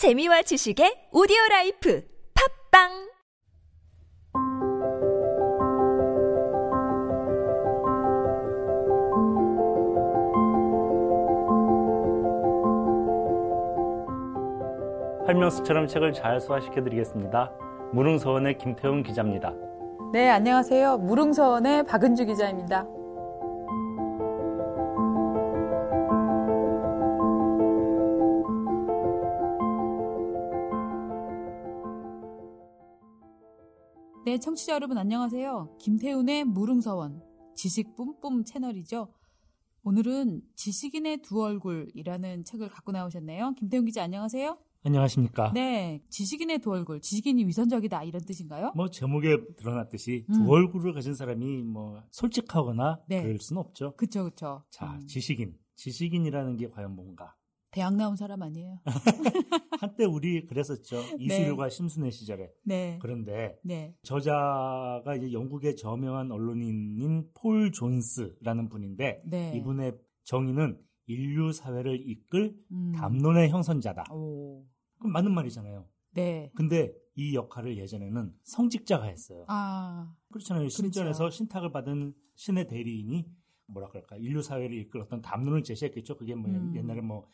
재미와 지식의 오디오 라이프 팟빵 활명수처럼 책을 잘 소화시켜 드리겠습니다. 무릉서원의 김태훈 기자입니다. 네, 안녕하세요. 무릉서원의 박은주 기자입니다. 네, 청취자 여러분 안녕하세요. 김태훈의 무릉서원 지식 뿜뿜 채널이죠. 오늘은 지식인의 두 얼굴이라는 책을 갖고 나오셨네요. 김태훈 기자 안녕하세요. 안녕하십니까? 네, 지식인의 두 얼굴, 지식인이 위선적이다 이런 뜻인가요? 뭐 제목에 드러났듯이 음. 두 얼굴을 가진 사람이 뭐 솔직하거나 네. 그럴 수는 없죠. 그쵸, 그쵸. 자, 음, 지식인. 지식인이라는 게 과연 뭔가? 대학 나온 사람 아니에요? 한때 우리 그랬었죠. 이수일과 심순애 시절에. 네, 그런데 네, 저자가 이제 영국의 저명한 언론인인 폴 존스라는 분인데 네. 이분의 정의는 인류 사회를 이끌 음. 담론의 형선자다. 오, 그럼 맞는 말이잖아요. 네. 근데 이 역할을 예전에는 성직자가 했어요. 아, 그렇잖아요. 신전에서 그렇죠. 신탁을 받은 신의 대리인이 뭐라 그럴까 인류 사회를 이끌 어떤 담론을 제시했겠죠. 그게 뭐 음. 옛날에 뭐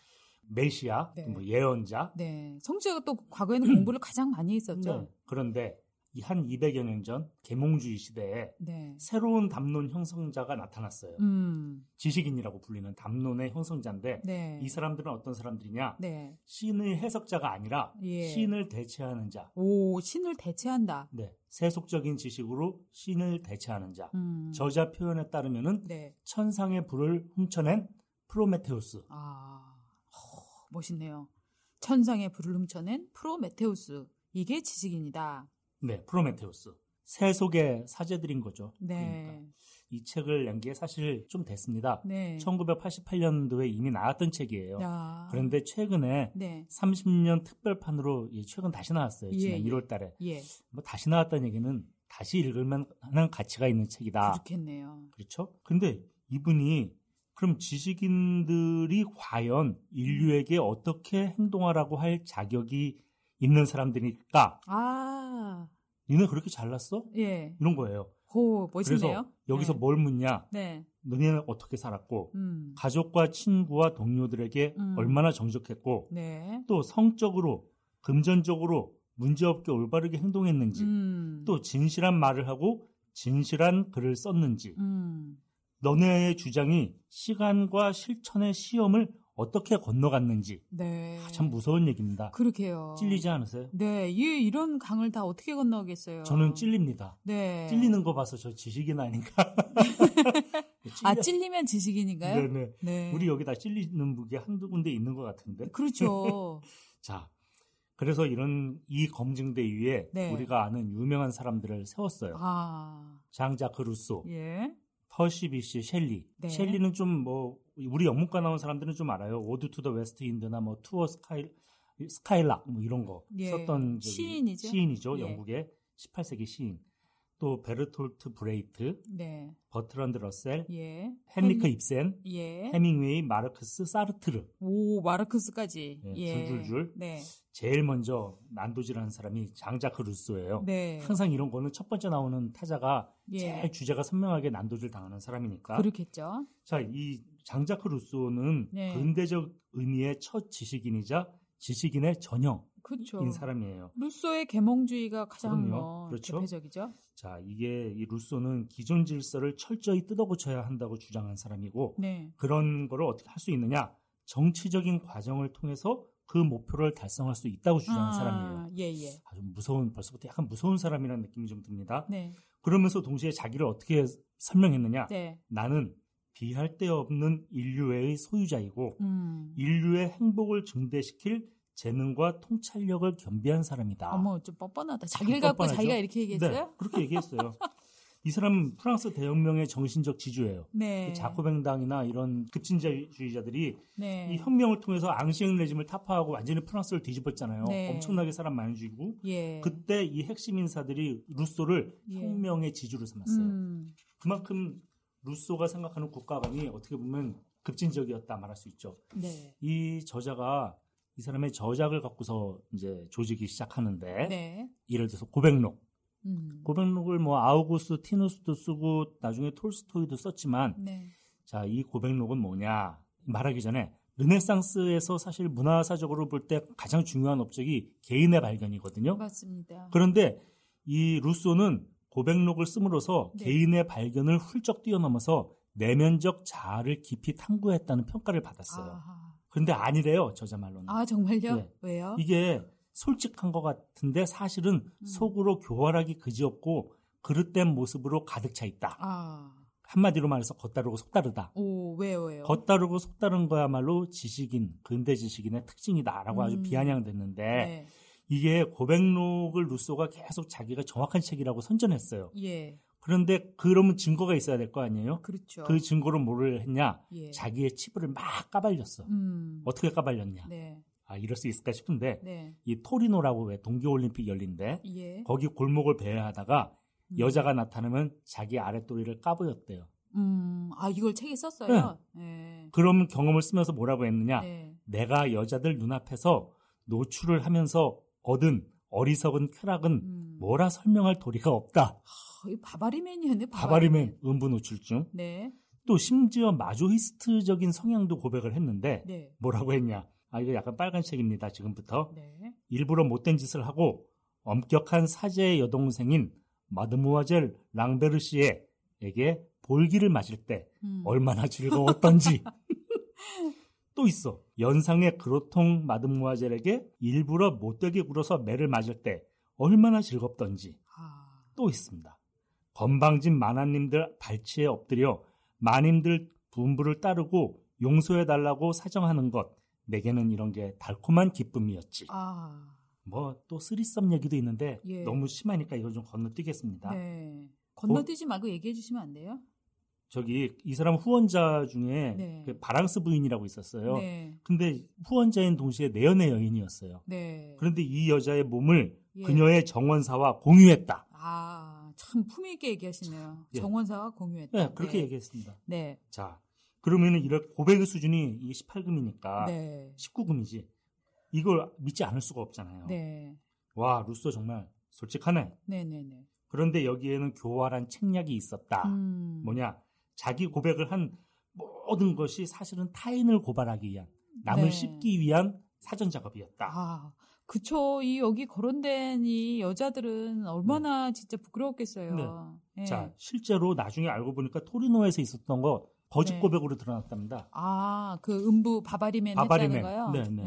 메시아, 네. 뭐 예언자. 네. 성주가 또 과거에는 공부를 가장 많이 했었죠. 네. 그런데 이한 200여 년 전 계몽주의 시대에 네. 새로운 담론 형성자가 나타났어요. 음, 지식인이라고 불리는 담론의 형성자인데 네. 이 사람들은 어떤 사람들이냐? 네. 신의 해석자가 아니라 예. 신을 대체하는 자. 오, 신을 대체한다. 네. 세속적인 지식으로 신을 대체하는 자. 음. 저자 표현에 따르면은 네. 천상의 불을 훔쳐낸 프로메테우스. 아, 허, 멋있네요. 천상의 불을 훔쳐낸 프로메테우스. 이게 지식인이다. 네, 프로메테우스. 세속의 사제들인 거죠. 네. 그러니까 이 책을 낸 게 사실 좀 됐습니다. 네. 1988년도에 이미 나왔던 책이에요. 야. 그런데 최근에 네. 30년 특별판으로 이 최근 다시 나왔어요. 예, 지난 예. 1월 달에. 예. 뭐 다시 나왔다는 얘기는 다시 읽을만 하는 가치가 있는 책이다. 그렇겠네요. 그렇죠? 근데 이분이 그럼 지식인들이 과연 인류에게 어떻게 행동하라고 할 자격이 있는 사람들일까? 아, 니네 그렇게 잘났어? 예. 이런 거예요. 오, 멋있네요. 그래서 여기서 네. 뭘 묻냐? 네. 너네는 어떻게 살았고, 음. 가족과 친구와 동료들에게 음. 얼마나 정적했고, 네. 또 성적으로, 금전적으로 문제없게 올바르게 행동했는지, 음. 또 진실한 말을 하고 진실한 글을 썼는지, 음. 너네의 주장이 시간과 실천의 시험을 어떻게 건너갔는지 네. 아, 참 무서운 얘기입니다. 그러게요. 찔리지 않으세요? 네, 이 이런 강을 다 어떻게 건너겠어요? 저는 찔립니다. 네. 찔리는 거 봐서 저 지식인 아닌가? 아, 찔리면 지식인인가요? 네네. 네. 우리 여기 다 찔리는 분이 한두 군데 있는 것 같은데. 그렇죠. 자, 그래서 이런 이 검증대 위에 네. 우리가 아는 유명한 사람들을 세웠어요. 아, 장자크 루소, 예. 퍼시 비시, 셸리. 네. 셸리는 좀 뭐 우리 영문과 나온 사람들은 좀 알아요. Ode to the West Wind나 뭐 To a Sky Skylark 뭐 이런 거 예. 썼던 시인이죠? 시인이죠. 예. 영국의 18세기 시인. 또 베르톨트 브레히트, 네. 버트란드 러셀, 예. 헨리크 헨- 입센, 예. 헤밍웨이, 마르크스, 사르트르. 오, 마르크스까지. 예, 예. 줄줄줄. 네. 제일 먼저 난도질하는 사람이 장자크 루소예요. 네. 항상 이런 거는 첫 번째 나오는 타자가 예. 제일 주제가 선명하게 난도질 당하는 사람이니까. 그렇겠죠. 자, 이 장자크 루소는 네. 근대적 의미의 첫 지식인이자 지식인의 전형인 그렇죠. 사람이에요. 루소의 계몽주의가 가장. 뭐 그렇죠. 대표적이죠. 자, 이게 이 루소는 기존 질서를 철저히 뜯어고쳐야 한다고 주장한 사람이고 네. 그런 거를 어떻게 할 수 있느냐? 정치적인 과정을 통해서 그 목표를 달성할 수 있다고 주장한 사람이에요. 예, 예. 아주 무서운 벌써부터 약간 무서운 사람이라는 느낌이 좀 듭니다. 네. 그러면서 동시에 자기를 어떻게 설명했느냐? 네. 나는 비할 데 없는 인류의 소유자이고 음. 인류의 행복을 증대시킬 재능과 통찰력을 겸비한 사람이다. 어머, 좀 뻔뻔하다. 자기를 좀 갖고 뻔뻔하죠? 자기가 이렇게 얘기했어요? 네, 그렇게 얘기했어요. 이 사람은 프랑스 대혁명의 정신적 지주예요. 네. 그 자코뱅당이나 이런 급진주의자들이 네. 이 혁명을 통해서 앙시앙 레짐을 타파하고 완전히 프랑스를 뒤집었잖아요. 네. 엄청나게 사람 많이 죽이고 예. 그때 이 핵심 인사들이 루소를 예. 혁명의 지주로 삼았어요. 음. 그만큼 루소가 생각하는 국가관이 어떻게 보면 급진적이었다 말할 수 있죠. 네. 이 저자가 이 사람의 저작을 갖고서 이제 조직이 시작하는데 네. 예를 들어서 고백록. 음. 고백록을 뭐 아우구스 티누스도 쓰고 나중에 톨스토이도 썼지만 네. 자, 이 고백록은 뭐냐? 말하기 전에 르네상스에서 사실 문화사적으로 볼 때 가장 중요한 업적이 개인의 발견이거든요. 맞습니다. 그런데 이 루소는 고백록을 씀으로써 네. 개인의 발견을 훌쩍 뛰어넘어서 내면적 자아를 깊이 탐구했다는 평가를 받았어요. 아하. 그런데 아니래요, 저자 말로는. 아, 정말요? 네. 왜요? 이게 솔직한 것 같은데 사실은 음. 속으로 교활하기 그지없고 그릇된 모습으로 가득 차 있다. 아. 한마디로 말해서 겉다르고 속다르다. 오, 왜요, 왜요? 겉다르고 속다른 거야말로 지식인, 근대 지식인의 특징이다라고 아주 음. 비아냥됐는데 네. 이게 고백록을 루소가 계속 자기가 정확한 책이라고 선전했어요. 예. 그런데 그러면 증거가 있어야 될 거 아니에요? 그렇죠. 그 증거로 뭐를 했냐? 예. 자기의 치부를 막 까발렸어. 음. 어떻게 까발렸냐? 네. 아 이럴 수 있을까 싶은데 네. 이 토리노라고 왜 동계올림픽 열린데 예. 거기 골목을 배회하다가 음. 여자가 나타나면 자기 아랫도리를 까보였대요. 음. 아, 이걸 책에 썼어요? 네. 그럼 경험을 쓰면서 뭐라고 했느냐? 네. 내가 여자들 눈앞에서 노출을 하면서 얻은 어리석은 쾌락은 음. 뭐라 설명할 도리가 없다. 아, 이 바바리맨이었네, 바바리맨 음부 노출증. 네. 또 심지어 마조히스트적인 성향도 고백을 했는데 네. 뭐라고 했냐? 아 이거 약간 빨간 책입니다. 지금부터 네. 일부러 못된 짓을 하고 엄격한 사제의 여동생인 마드무아젤 랑베르시에게 볼기를 맞을 때 음. 얼마나 즐거웠던지. 또 있어. 연상의 그로통 마드무아젤에게 일부러 못되게 굴어서 매를 맞을 때 얼마나 즐겁던지. 아. 또 있습니다. 건방진 만화님들 발치에 엎드려 마님들 분부를 따르고 용서해달라고 사정하는 것. 내게는 이런 게 달콤한 기쁨이었지. 아. 뭐또 쓰리썸 얘기도 있는데 예. 너무 심하니까 이거 좀 건너뛰겠습니다. 네. 건너뛰지 말고 얘기해 주시면 안 돼요? 저기 이 사람 후원자 중에 네. 그 바랑스 부인이라고 있었어요. 네. 근데 후원자인 동시에 내연의 여인이었어요. 네. 그런데 이 여자의 몸을 예. 그녀의 정원사와 공유했다. 아, 참 품위 있게 얘기하시네요. 예. 정원사와 공유했다. 네, 그렇게 얘기했습니다. 네. 자, 그러면은 이런 고백의 수준이 이 18금이니까 네. 19금이지. 이걸 믿지 않을 수가 없잖아요. 네. 와, 루소 정말 솔직하네. 네, 네, 네. 그런데 여기에는 교활한 책략이 있었다. 음. 뭐냐? 자기 고백을 한 모든 것이 사실은 타인을 고발하기 위한, 남을 네. 씹기 위한 사전 작업이었다. 아, 그쵸. 이 여기 거론된 이 여자들은 얼마나 진짜 부끄러웠겠어요. 예. 네. 자, 실제로 나중에 알고 보니까 토리노에서 있었던 거 거짓 네. 고백으로 드러났답니다. 아, 그 음부 바바리맨 바바리맨. 했다는 거요? 네, 네.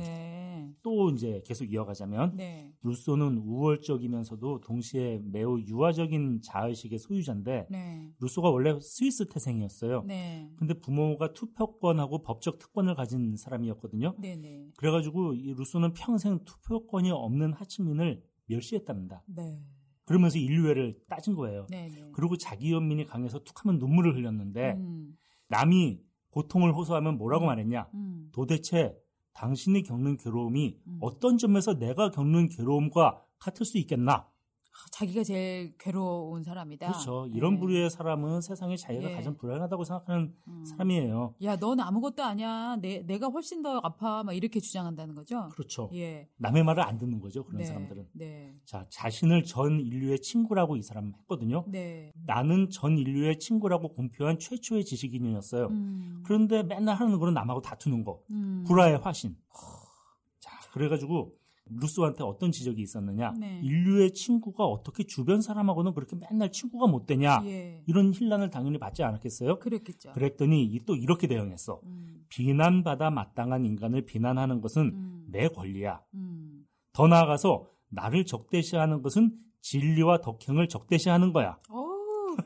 네. 또 이제 계속 이어가자면 네. 루소는 우월적이면서도 동시에 매우 유아적인 자의식의 소유자인데 네. 루소가 원래 스위스 태생이었어요. 네. 근데 부모가 투표권하고 법적 특권을 가진 사람이었거든요. 네, 네. 그래가지고 이 루소는 평생 투표권이 없는 하층민을 멸시했답니다. 네. 그러면서 인류애를 따진 거예요. 네, 네. 그리고 자기 연민이 강해서 툭하면 눈물을 흘렸는데 음. 남이 고통을 호소하면 뭐라고 음. 말했냐? 음. 도대체 당신이 겪는 괴로움이 음. 어떤 점에서 내가 겪는 괴로움과 같을 수 있겠나? 아, 자기가 제일 괴로운 사람이다. 그렇죠. 이런 네. 부류의 사람은 세상에 자기가 예. 가장 불안하다고 생각하는 음. 사람이에요. 야, 넌 아무것도 아니야. 내, 내가 훨씬 더 아파. 막 이렇게 주장한다는 거죠. 그렇죠. 예. 남의 말을 안 듣는 거죠. 그런 네. 사람들은. 네. 자, 자신을 전 인류의 친구라고 이 사람은 했거든요. 네. 나는 전 인류의 친구라고 공표한 최초의 지식인이었어요. 음. 그런데 맨날 하는 거는 남하고 다투는 거. 음. 불화의 화신. 자, 그래가지고 루소한테 어떤 지적이 있었느냐? 네. 인류의 친구가 어떻게 주변 사람하고는 그렇게 맨날 친구가 못 되냐? 예. 이런 힐난을 당연히 받지 않았겠어요? 그랬겠죠. 그랬더니 이- 또 이렇게 대응했어. 음. 비난받아 마땅한 인간을 비난하는 것은 음. 내 권리야. 음. 더 나아가서 나를 적대시하는 것은 진리와 덕행을 적대시하는 거야. 어우,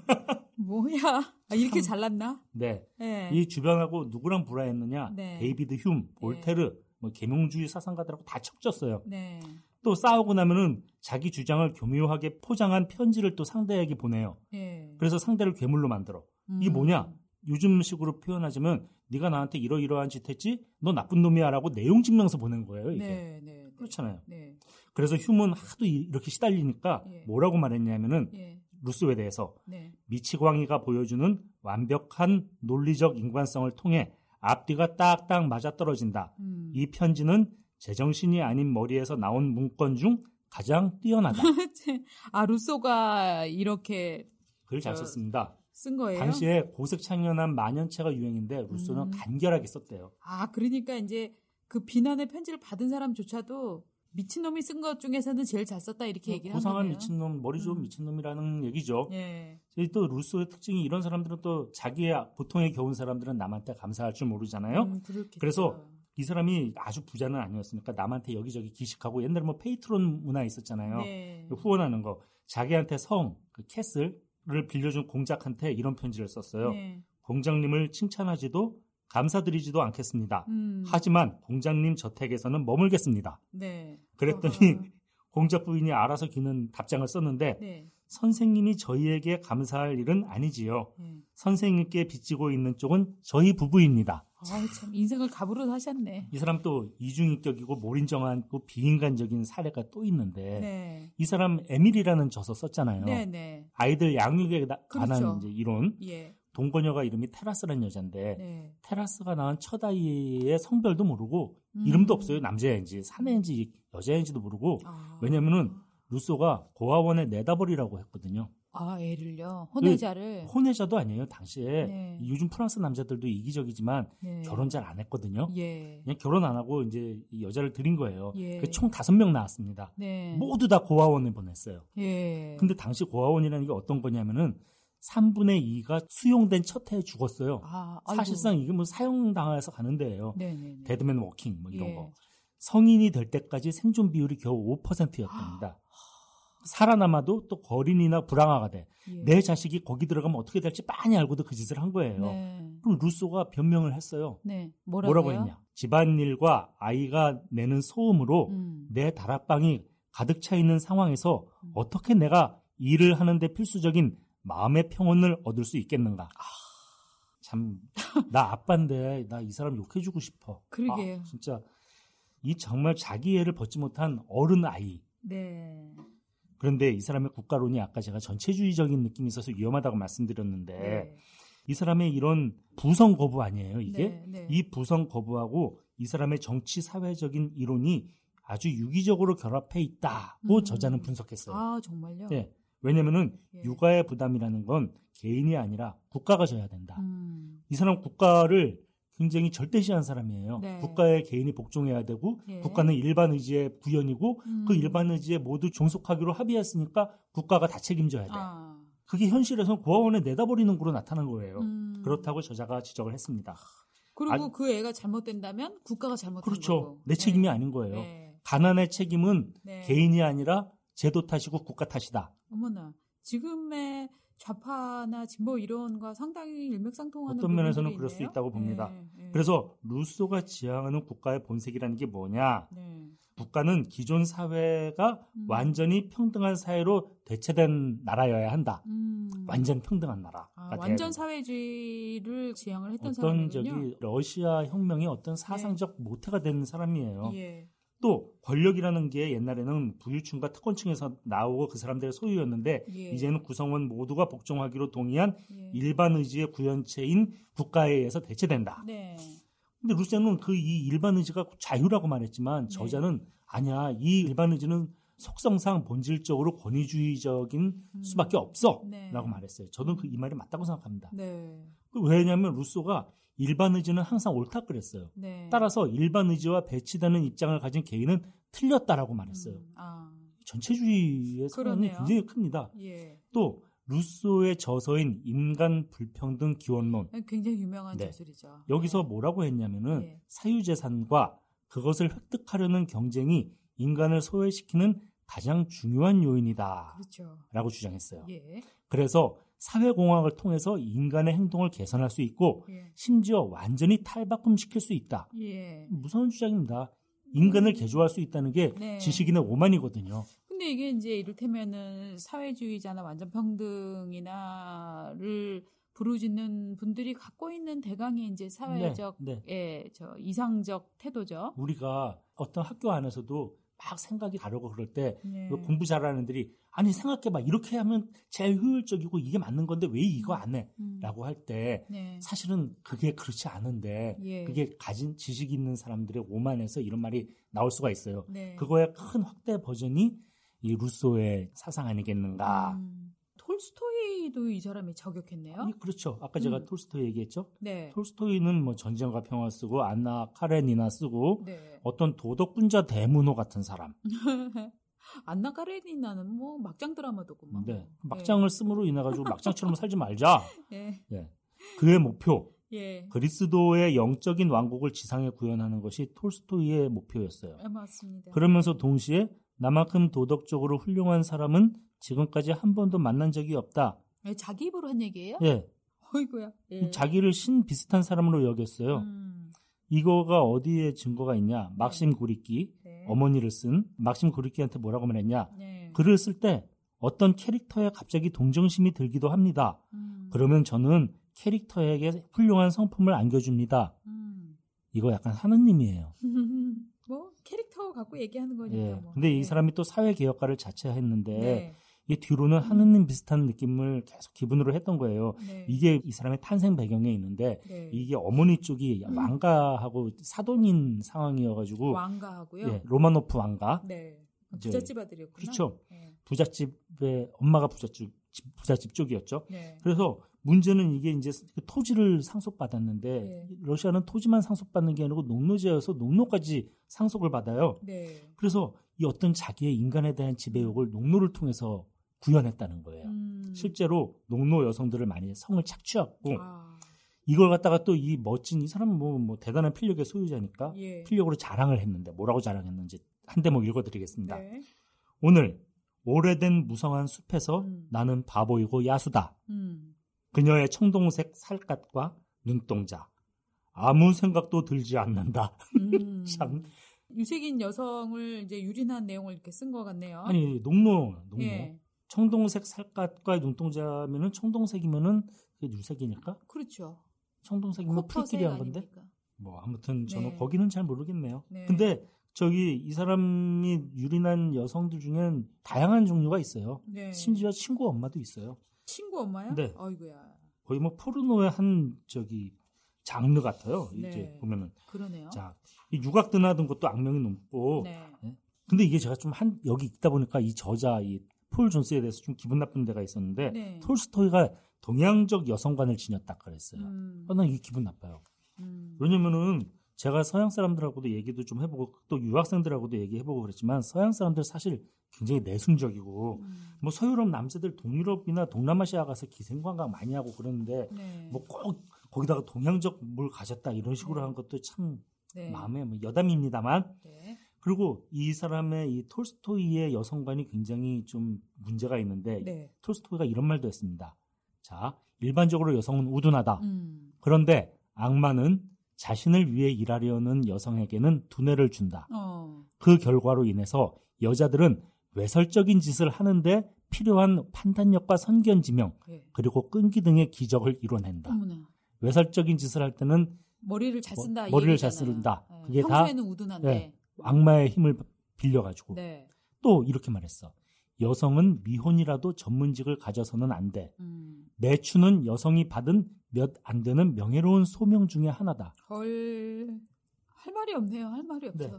뭐야. 아, 이렇게 잘났나? 네. 예. 이 주변하고 누구랑 불화했느냐? 네. 데이비드 흄, 볼테르, 뭐 계몽주의 사상가들하고 다 척졌어요. 네. 또 싸우고 나면은 자기 주장을 교묘하게 포장한 편지를 또 상대에게 보내요. 예. 그래서 상대를 괴물로 만들어. 이게 음. 뭐냐? 요즘식으로 표현하자면 네가 나한테 이러이러한 짓 했지? 너 나쁜 놈이야라고 내용 증명서 보낸 거예요. 이게. 네, 네. 그렇잖아요. 네. 그래서 휴문 하도 이- 이렇게 시달리니까 예. 뭐라고 말했냐면은 예. 루스에 대해서 네. 미치광이가 보여주는 완벽한 논리적 인간성을 통해 앞뒤가 딱딱 맞아떨어진다. 음. 이 편지는 제정신이 아닌 머리에서 나온 문건 중 가장 뛰어나다. 아 루소가 이렇게 글잘 저- 썼습니다. 쓴 거예요? 당시에 고색 창연한 만연체가 유행인데 루소는 음. 간결하게 썼대요. 아 그러니까 이제 그 비난의 편지를 받은 사람조차도 미친놈이 쓴 것 중에서는 제일 잘 썼다 이렇게 얘기를 뭐 고상한 한 거네요. 미친놈, 머리 좋은 음. 미친놈이라는 얘기죠. 예. 또 루소의 특징이 이런 사람들은 또 자기의 고통에 겨운 사람들은 남한테 감사할 줄 모르잖아요. 음. 그래서 이 사람이 아주 부자는 아니었으니까 남한테 여기저기 기식하고 옛날에 뭐 patron 문화 있었잖아요. 네. 후원하는 거. 자기한테 성, 그 castle을 빌려준 공작한테 이런 편지를 썼어요. 네. 공작님을 칭찬하지도 감사드리지도 않겠습니다. 음, 하지만 공장님 저택에서는 머물겠습니다. 네. 그랬더니 어허. 공작 부인이 알아서 기는 답장을 썼는데 네. 선생님이 저희에게 감사할 일은 아니지요. 네. 선생님께 빚지고 있는 쪽은 저희 부부입니다. 아우 참 인생을 갑으로 사셨네. 이 사람 또 이중인격이고 몰인정하고 비인간적인 사례가 또 있는데 네. 이 사람 에밀이라는 저서 썼잖아요. 네, 네. 아이들 양육에 나- 관한 그렇죠. 이제 이론. 예. 동거녀가 이름이 테라스라는 여자인데 네. 테라스가 낳은 첫 아이의 성별도 모르고 음. 이름도 없어요. 남자인지 사내인지 여자인지도 모르고 아. 왜냐면은 루소가 고아원에 내다버리라고 했거든요. 아 애를요 혼외자를 혼외자도 아니에요. 당시에 네. 요즘 프랑스 남자들도 이기적이지만 네. 결혼 잘 안 했거든요. 예. 그냥 결혼 안 하고 이제 이 여자를 들인 거예요. 예. 그 총 다섯 명 나왔습니다. 네. 모두 다 고아원에 보냈어요. 예. 근데 당시 고아원이라는 게 어떤 거냐면은 3분의 2가 수용된 첫 해에 죽었어요. 아. 사실상 이게 뭐 사형당해서 가는 데예요. 네네. dead man walking 뭐 이런 예. 거. 성인이 될 때까지 생존 비율이 겨우 5%였답니다. 살아남아도 또 거린이나 불황아가 돼. 예. 내 자식이 거기 들어가면 어떻게 될지 빤히 알고도 그 짓을 한 거예요. 네. 그럼 루소가 변명을 했어요. 네. 뭐라고요? 뭐라고 했냐? 집안일과 아이가 내는 소음으로 음. 내 다락방이 가득 차 있는 상황에서 음. 어떻게 내가 일을 하는데 필수적인 마음의 평온을 얻을 수 있겠는가? 아. 참, 나 아빠인데 나 이 사람 욕해주고 싶어. 그러게요. 아, 진짜 이 정말 자기 애를 벗지 못한 어른 아이. 네. 그런데 이 사람의 국가론이 아까 제가 전체주의적인 느낌이 있어서 위험하다고 말씀드렸는데 네. 이 사람의 이런 부성 거부 아니에요, 이게? 네, 네. 이 부성 거부하고 이 사람의 정치 사회적인 이론이 아주 유기적으로 결합해 있다고 음. 저자는 분석했어요. 아 정말요? 예. 왜냐면은 예. 육아의 부담이라는 건 개인이 아니라 국가가 져야 된다. 음. 이 사람 국가를 굉장히 절대시한 사람이에요. 네. 국가에 개인이 복종해야 되고 예. 국가는 일반 의지의 구현이고 음. 그 일반 의지에 모두 종속하기로 합의했으니까 국가가 다 책임져야 돼. 아. 그게 현실에서는 고아원에 내다버리는 거로 나타난 거예요. 음. 그렇다고 저자가 지적을 했습니다. 그리고 아니- 그 애가 잘못된다면 국가가 잘못한 그렇죠. 거고. 내 책임이 네. 아닌 거예요. 네. 가난의 책임은 네. 개인이 아니라 제도 탓이고 국가 탓이다. 어머나 지금의 좌파나 진보 이론과 상당히 일맥상통하는 어떤 면에서는 그럴 수 있네요. 있다고 봅니다. 네, 네. 그래서 루소가 지향하는 국가의 본색이라는 게 뭐냐? 네. 국가는 기존 사회가 음. 완전히 평등한 사회로 대체된 나라여야 한다. 음. 완전 평등한 나라가 아, 완전. 사회주의를 지향을 했던 어떤 사람이군요. 저기 러시아 혁명의 어떤 사상적 모태가 된 사람이에요. 예. 또 권력이라는 게 옛날에는 부유층과 특권층에서 나오고 그 사람들의 소유였는데 예. 이제는 구성원 모두가 복종하기로 동의한 예. 일반 의지의 구현체인 국가에 의해서 대체된다. 네. 근데 루세는 그 이 일반 의지가 자유라고 네. 말했지만 저자는 아니야 이 일반 의지는 속성상 본질적으로 권위주의적인 음. 수밖에 없어라고 네. 말했어요. 저는 그 이 말이 맞다고 생각합니다. 네. 그 왜냐하면 루소가 일반 의지는 항상 옳다 그랬어요. 네. 따라서 일반 의지와 배치되는 입장을 가진 개인은 틀렸다라고 말했어요. 음, 아. 전체주의의 그러네요. 굉장히 큽니다. 예. 또 루소의 저서인 인간 불평등 기원론 굉장히 유명한 네. 저술이죠. 여기서 네. 뭐라고 했냐면은 네. 사유재산과 그것을 획득하려는 경쟁이 인간을 소외시키는 가장 중요한 요인이다. 그렇죠. 라고 주장했어요. 예. 그래서 사회공학을 통해서 인간의 행동을 개선할 수 있고 예. 심지어 완전히 탈바꿈시킬 수 있다. 예. 무서운 주장입니다. 인간을 개조할 수 있다는 게 네. 지식인의 오만이거든요. 근데 이게 이제 이를테면은 사회주의자나 완전 평등이나를 부르짖는 분들이 갖고 있는 대강의 이제 사회적 네, 네. 예, 저 이상적 태도죠. 우리가 어떤 학교 안에서도 막 생각이 다르고 그럴 때 네. 그 공부 잘하는 애들이 아니 생각해봐 이렇게 하면 제일 효율적이고 이게 맞는 건데 왜 이거 안 해? 음. 라고 할때 네. 사실은 그게 그렇지 않은데 예. 그게 가진 지식 있는 사람들의 오만에서 이런 말이 나올 수가 있어요. 네. 그거의 큰 확대 버전이 이 루소의 사상 아니겠는가. 음. 톨스토이도 이 사람이 저격했네요. 아니, 그렇죠. 아까 제가 음. 톨스토이 얘기했죠. 네. 톨스토이는 뭐 전쟁과 평화 쓰고 안나 카레니나 쓰고 네. 어떤 도덕군자 대문호 같은 사람. 안나 까레니나는 뭐 막장 드라마도구만. 네. 막장을 쓰므로 인해 가지고 막장처럼 살지 말자. 네. 네. 그의 목표 예. 그리스도의 영적인 왕국을 지상에 구현하는 것이 톨스토이의 목표였어요. 아, 맞습니다. 그러면서 동시에 나만큼 도덕적으로 훌륭한 사람은 지금까지 한 번도 만난 적이 없다. 예, 자기 입으로 한 얘기예요? 예. 어이구야. 예. 자기를 신 비슷한 사람으로 여겼어요. 음. 이거가 어디에 증거가 있냐? 막심 고리끼 네. 어머니를 쓴 막심 고리끼한테 뭐라고 말했냐? 네. 글을 쓸 때 어떤 캐릭터에 갑자기 동정심이 들기도 합니다. 음. 그러면 저는 캐릭터에게 훌륭한 성품을 안겨줍니다. 음. 이거 약간 하느님이에요. 뭐 캐릭터 갖고 얘기하는 거니까. 예. 뭐. 근데 이 네. 사람이 또 사회 개혁가를 자처했는데 네. 이 뒤로는 하느님 비슷한 느낌을 계속 기분으로 했던 거예요. 네. 이게 이 사람의 탄생 배경에 있는데 네. 이게 어머니 쪽이 음. 왕가하고 사돈인 상황이어가지고 왕가하고요. 예, 로마노프 왕가 네. 부잣집 아들이었구나. 그렇죠. 네. 부잣집의 엄마가 부잣집 집- 부잣집 쪽이었죠. 네. 그래서 문제는 이게 이제 토지를 상속받았는데 네. 러시아는 토지만 상속받는 게 아니고 농노제여서 농노까지 상속을 받아요. 네. 그래서 이 어떤 자기의 인간에 대한 지배욕을 농노를 통해서 구현했다는 거예요. 음. 실제로 농노 여성들을 많이 성을 착취하고 아. 이걸 갖다가 또 이 멋진 이 사람은 뭐, 뭐 대단한 필력의 소유자니까 예. 필력으로 자랑을 했는데 뭐라고 자랑했는지 한 대목 읽어드리겠습니다. 네. 오늘 오래된 무성한 숲에서 음. 나는 바보이고 야수다. 음. 그녀의 청동색 살갗과 눈동자. 아무 생각도 들지 않는다. 음. 참 유색인 여성을 이제 유린한 내용을 이렇게 쓴 것 같네요. 아니 농노 농노 예. 청동색 살갗과 눈동자면은 청동색이면은 그게 유색이니까 그렇죠. 청동색이면 프리끼리 한 건데 아닙니까? 뭐 아무튼 저는 네. 거기는 잘 모르겠네요. 네. 근데 저기 이 사람이 유린한 여성들 중엔 다양한 종류가 있어요. 네. 심지어 친구 엄마도 있어요. 친구 엄마요? 네. 아이고야. 거의 뭐 포르노의 한 저기 장르 같아요. 네. 이제 보면은 그러네요. 자, 이 유각 드나든 것도 악명이 높고 네. 근데 이게 제가 좀 한 여기 있다 보니까 이 저자 이 폴 존스에 대해서 좀 기분 나쁜 데가 있었는데 네. 톨스토이가 동양적 여성관을 지녔다 그랬어요. 음. 어, 난 이게 기분 나빠요. 음. 왜냐면은 제가 서양 사람들하고도 얘기도 좀 해보고 또 유학생들하고도 얘기해보고 그랬지만 서양 사람들 사실 굉장히 내숭적이고 음. 뭐 서유럽 남자들 동유럽이나 동남아시아 가서 기생관광 많이 하고 그러는데 네. 뭐꼭 거기다가 동양적 뭘 가졌다 이런 식으로 네. 한 것도 참 네. 마음에 뭐 여담입니다만 네. 그리고 이 사람의 이 톨스토이의 여성관이 굉장히 좀 문제가 있는데 네. 톨스토이가 이런 말도 했습니다. 자, 일반적으로 여성은 우둔하다. 음. 그런데 악마는 자신을 위해 일하려는 여성에게는 두뇌를 준다. 어. 그 결과로 인해서 여자들은 외설적인 짓을 하는데 필요한 판단력과 선견 지명 예. 그리고 끈기 등의 기적을 이뤄낸다. 어머나. 외설적인 짓을 할 때는 머리를 잘 뭐, 쓴다. 이 머리를 잘 얘기잖아요. 쓴다. 네. 그게 다 평소에는 우둔한데. 네. 악마의 힘을 빌려가지고 네. 또 이렇게 말했어. 여성은 미혼이라도 전문직을 가져서는 안 돼. 음. 매추는 여성이 받은 몇 안 되는 명예로운 소명 중에 하나다. 헐. 할 말이 없네요. 할 말이 없어. 네.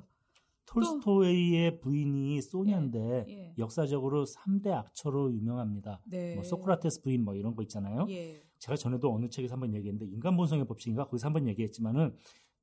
톨스토이의 부인이 소냐인데 예. 역사적으로 3대 악처로 유명합니다. 네. 뭐 소크라테스 부인 뭐 이런 거 있잖아요. 예. 제가 전에도 어느 책에서 한번 얘기했는데 인간 본성의 법칙인가 거기서 한번 얘기했지만은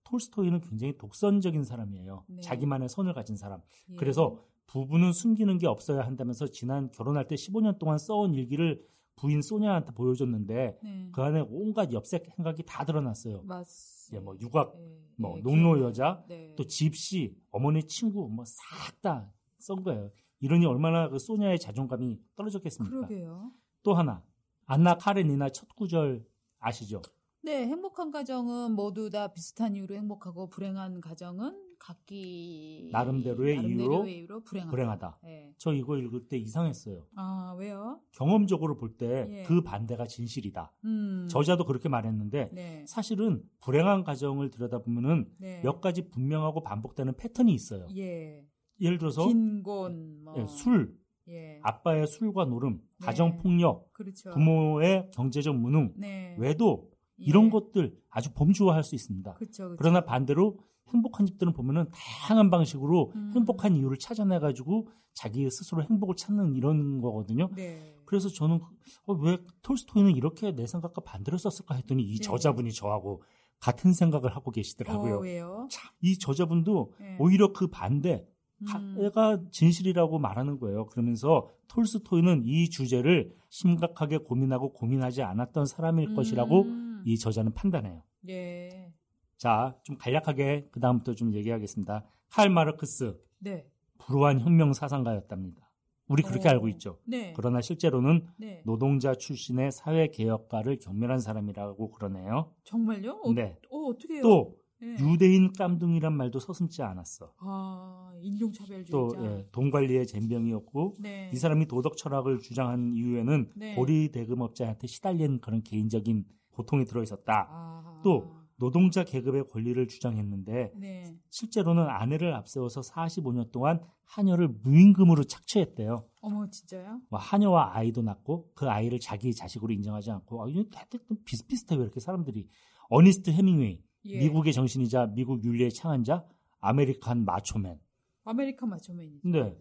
톨스토이는 굉장히 독선적인 사람이에요. 네. 자기만의 선을 가진 사람. 예. 그래서 부부는 숨기는 게 없어야 한다면서 지난 결혼할 때 15년 동안 써온 일기를 부인 소냐한테 보여줬는데 네. 그 안에 온갖 엽색 행각이 다 드러났어요. 맞습니다. 예, 뭐 육악, 예. 뭐 예, 농노 기억나요. 여자, 네. 또 집시, 어머니 친구 뭐 싹다쓴 거예요. 이러니 얼마나 그 소냐의 자존감이 떨어졌겠습니까? 그러게요. 또 하나 안나 카레니나 첫 구절 아시죠? 네, 행복한 가정은 모두 다 비슷한 이유로 행복하고 불행한 가정은 각기 나름대로의 이유로 이유로 불행하다. 불행하다. 네. 저 이거 읽을 때 이상했어요. 아 왜요? 경험적으로 볼때 예. 그 반대가 진실이다. 음. 저자도 그렇게 말했는데 네. 사실은 불행한 가정을 들여다보면은 네. 몇 가지 분명하고 반복되는 패턴이 있어요. 예. 예를 들어서 빈곤, 뭐. 예, 술, 예. 아빠의 술과 노름, 네. 가정 폭력, 그렇죠. 부모의 경제적 무능, 네. 외도 예. 이런 것들 아주 범주화할 수 있습니다. 그렇죠. 그렇죠. 그러나 반대로 행복한 집들은 보면은 다양한 방식으로 음. 행복한 이유를 찾아내 가지고 자기 스스로 행복을 찾는 이런 거거든요. 네. 그래서 저는 어, 왜 톨스토이는 이렇게 내 생각과 반대로 썼을까 했더니 이 네. 저자분이 저하고 같은 생각을 하고 계시더라고요. 어, 왜요? 참, 이 저자분도 네. 오히려 그 반대 음. 가가 진실이라고 말하는 거예요. 그러면서 톨스토이는 이 주제를 심각하게 고민하고 고민하지 않았던 사람일 것이라고 음. 이 저자는 판단해요. 예. 자, 좀 간략하게 그 다음부터 좀 얘기하겠습니다. 칼 마르크스 네. 불우한 혁명 사상가였답니다. 우리 그렇게 어. 알고 있죠. 네. 그러나 실제로는 네. 노동자 출신의 사회 개혁가를 경멸한 사람이라고 그러네요. 정말요? 어, 네. 어, 어떻게 해요? 또 네. 유대인 깜둥이란 말도 서슴지 않았어. 아, 인종차별주의자. 또 예, 돈 관리의 젬병이었고 네. 이 사람이 도덕 철학을 주장한 이유에는 네. 고리 대금업자한테 시달린 그런 개인적인 고통이 들어 있었다. 아. 또 노동자 계급의 권리를 주장했는데 네. 실제로는 아내를 앞세워서 45년 동안 하녀를 무임금으로 착취했대요. 어머, 진짜요? 뭐 하녀와 아이도 낳고 그 아이를 자기 자식으로 인정하지 않고 아, 이거 하여튼 비슷비슷해요. 이렇게 사람들이 어니스트 해밍웨이 예. 미국의 정신이자 미국 윤리의 창안자 American macho man American macho man이죠. 네.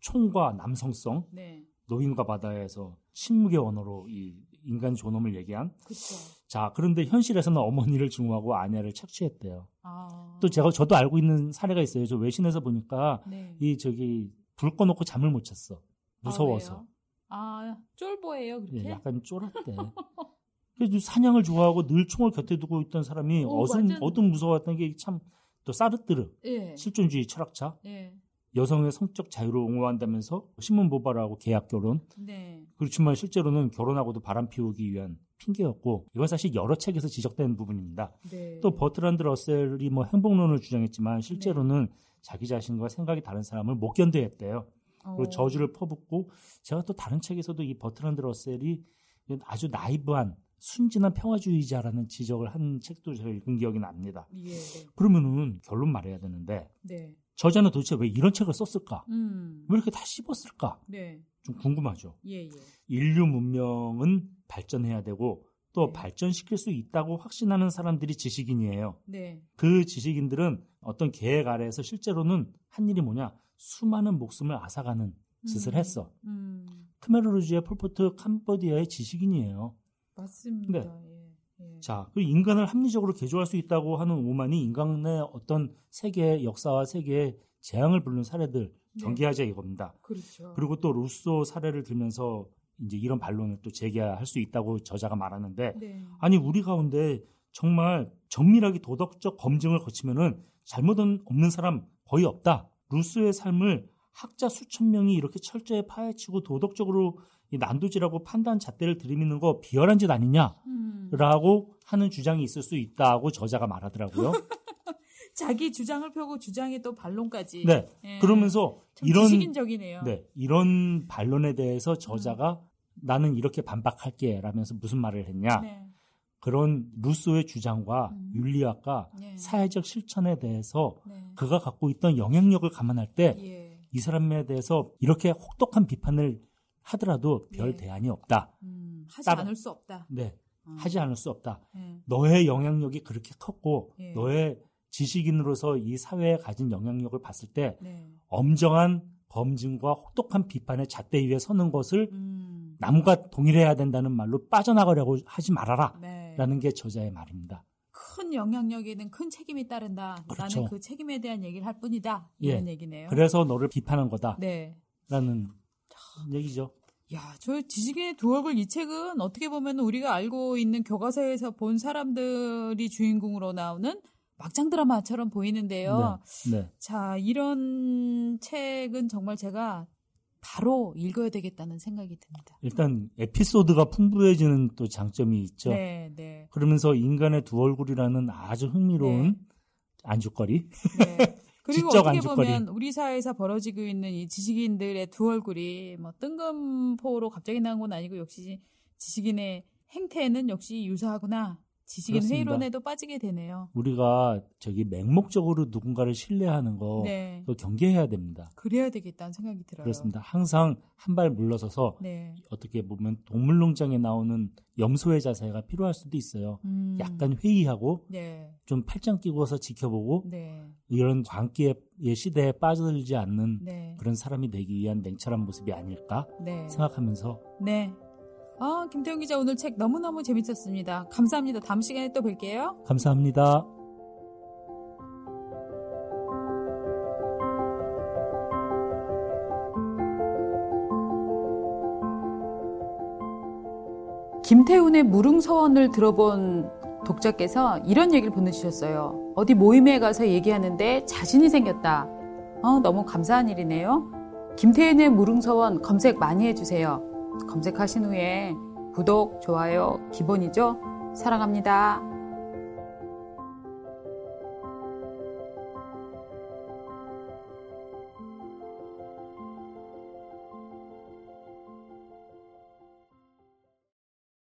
총과 남성성 네. 노인과 바다에서 침묵의 언어로 이 인간 존엄을 얘기한 그렇죠. 자 그런데 현실에서는 어머니를 증오하고 아내를 착취했대요. 아. 또 제가 저도 알고 있는 사례가 있어요. 저 외신에서 보니까 네. 이 저기 불 꺼놓고 잠을 못 잤어. 무서워서. 아? 아, 쫄보예요, 그렇게? 예, 약간 쫄았대. 그래서 사냥을 좋아하고 늘 총을 곁에 두고 있던 사람이 오, 어둠, 완전- 어둠 무서웠던 게 참 또 사르뜨르 예. 실존주의 철학자 예. 여성의 성적 자유를 옹호한다면서 신문 보발하고 계약 결혼 네. 그렇지만 실제로는 결혼하고도 바람 피우기 위한 핑계였고 이건 사실 여러 책에서 지적된 부분입니다. 네. 또 버트란드 러셀이 뭐 행복론을 주장했지만 실제로는 자기 자신과 생각이 다른 사람을 못 견뎌했대요. 그리고 어. 저주를 퍼붓고 제가 또 다른 책에서도 이 버트란드 러셀이 아주 나이브한 순진한 평화주의자라는 지적을 한 책도 제가 읽은 기억이 납니다. 예. 네. 그러면은 결론 말해야 되는데 네. 저자는 도대체 왜 이런 책을 썼을까? 음. 왜 이렇게 다 씹었을까? 네. 좀 궁금하죠. 예, 예. 인류 문명은 발전해야 되고 또 네. 발전시킬 수 있다고 확신하는 사람들이 지식인이에요. 네. 그 지식인들은 어떤 계획 아래에서 실제로는 한 일이 뭐냐? 수많은 목숨을 앗아가는 짓을 음. 했어. 음. 크메르루지의 폴포트 캄보디아의 지식인이에요. 맞습니다. 네. 예. 예. 자, 그 인간을 합리적으로 개조할 수 있다고 하는 오만이 인간의 어떤 세계의 역사와 세계의 재앙을 부르는 사례들 네. 경계하자 이겁니다. 그렇죠. 그리고 또 루소 사례를 들면서 이제 이런 반론을 또 제기할 수 있다고 저자가 말하는데 네. 아니 우리 가운데 정말 정밀하게 도덕적 검증을 거치면은 잘못은 없는 사람 거의 없다. 루소의 삶을 학자 수천 명이 이렇게 철저히 파헤치고 도덕적으로 이 난도질하고 판단 잣대를 들이미는 거 비열한 짓 아니냐라고 음. 하는 주장이 있을 수 있다고 저자가 말하더라고요. 자기 주장을 펴고 주장에 또 반론까지. 네. 예. 그러면서 참 이런 지식인적이네요. 네, 이런 반론에 대해서 음. 저자가 나는 이렇게 반박할게 라면서 무슨 말을 했냐. 네. 그런 루소의 주장과 음. 윤리학과 네. 사회적 실천에 대해서 네. 그가 갖고 있던 영향력을 감안할 때 이 예. 사람에 대해서 이렇게 혹독한 비판을 하더라도 별 예. 대안이 없다. 음, 하지 따로- 않을 수 없다. 네, 어. 하지 않을 수 없다. 예. 너의 영향력이 그렇게 컸고 예. 너의 지식인으로서 이 사회에 가진 영향력을 봤을 때 네. 엄정한 검증과 혹독한 비판의 잣대 위에 서는 것을 음. 남과 동일해야 된다는 말로 빠져나가려고 하지 말아라. 네. 라는 게 저자의 말입니다. 큰 영향력에는 큰 책임이 따른다. 그렇죠. 나는 그 책임에 대한 얘기를 할 뿐이다. 예. 이런 얘기네요. 그래서 너를 비판한 거다. 네. 라는 얘기죠. 야, 저 지식인의 두 얼굴 이 책은 어떻게 보면 우리가 알고 있는 교과서에서 본 사람들이 주인공으로 나오는 막장 드라마처럼 보이는데요. 네. 네. 자, 이런 책은 정말 제가 바로 읽어야 되겠다는 생각이 듭니다. 일단 에피소드가 풍부해지는 또 장점이 있죠. 네, 네. 그러면서 인간의 두 얼굴이라는 아주 흥미로운 네. 안주거리. 네. 그리고 어떻게 안주거리. 보면 우리 사회에서 벌어지고 있는 이 지식인들의 두 얼굴이 뭐 뜬금포로 갑자기 나온 건 아니고 역시 지식인의 행태는 역시 유사하구나. 지식인 그렇습니다. 회의론에도 빠지게 되네요. 우리가 저기 맹목적으로 누군가를 신뢰하는 거 네. 경계해야 됩니다. 그래야 되겠다는 생각이 들어요. 그렇습니다. 항상 한 발 물러서서 네. 어떻게 보면 동물농장에 나오는 염소의 자세가 필요할 수도 있어요. 음. 약간 회의하고 네. 좀 팔짱 끼고서 지켜보고 네. 이런 광기의 시대에 빠져들지 않는 네. 그런 사람이 되기 위한 냉철한 모습이 아닐까 네. 생각하면서 네. 아, 김태훈 기자 오늘 책 너무너무 재밌었습니다. 감사합니다. 다음 시간에 또 뵐게요. 감사합니다. 김태훈의 무릉서원을 들어본 독자께서 이런 얘기를 보내주셨어요. 어디 모임에 가서 얘기하는데 자신이 생겼다. 어, 너무 감사한 일이네요. 김태훈의 무릉서원 검색 많이 해주세요. 검색하신 후에 구독, 좋아요, 기본이죠? 사랑합니다.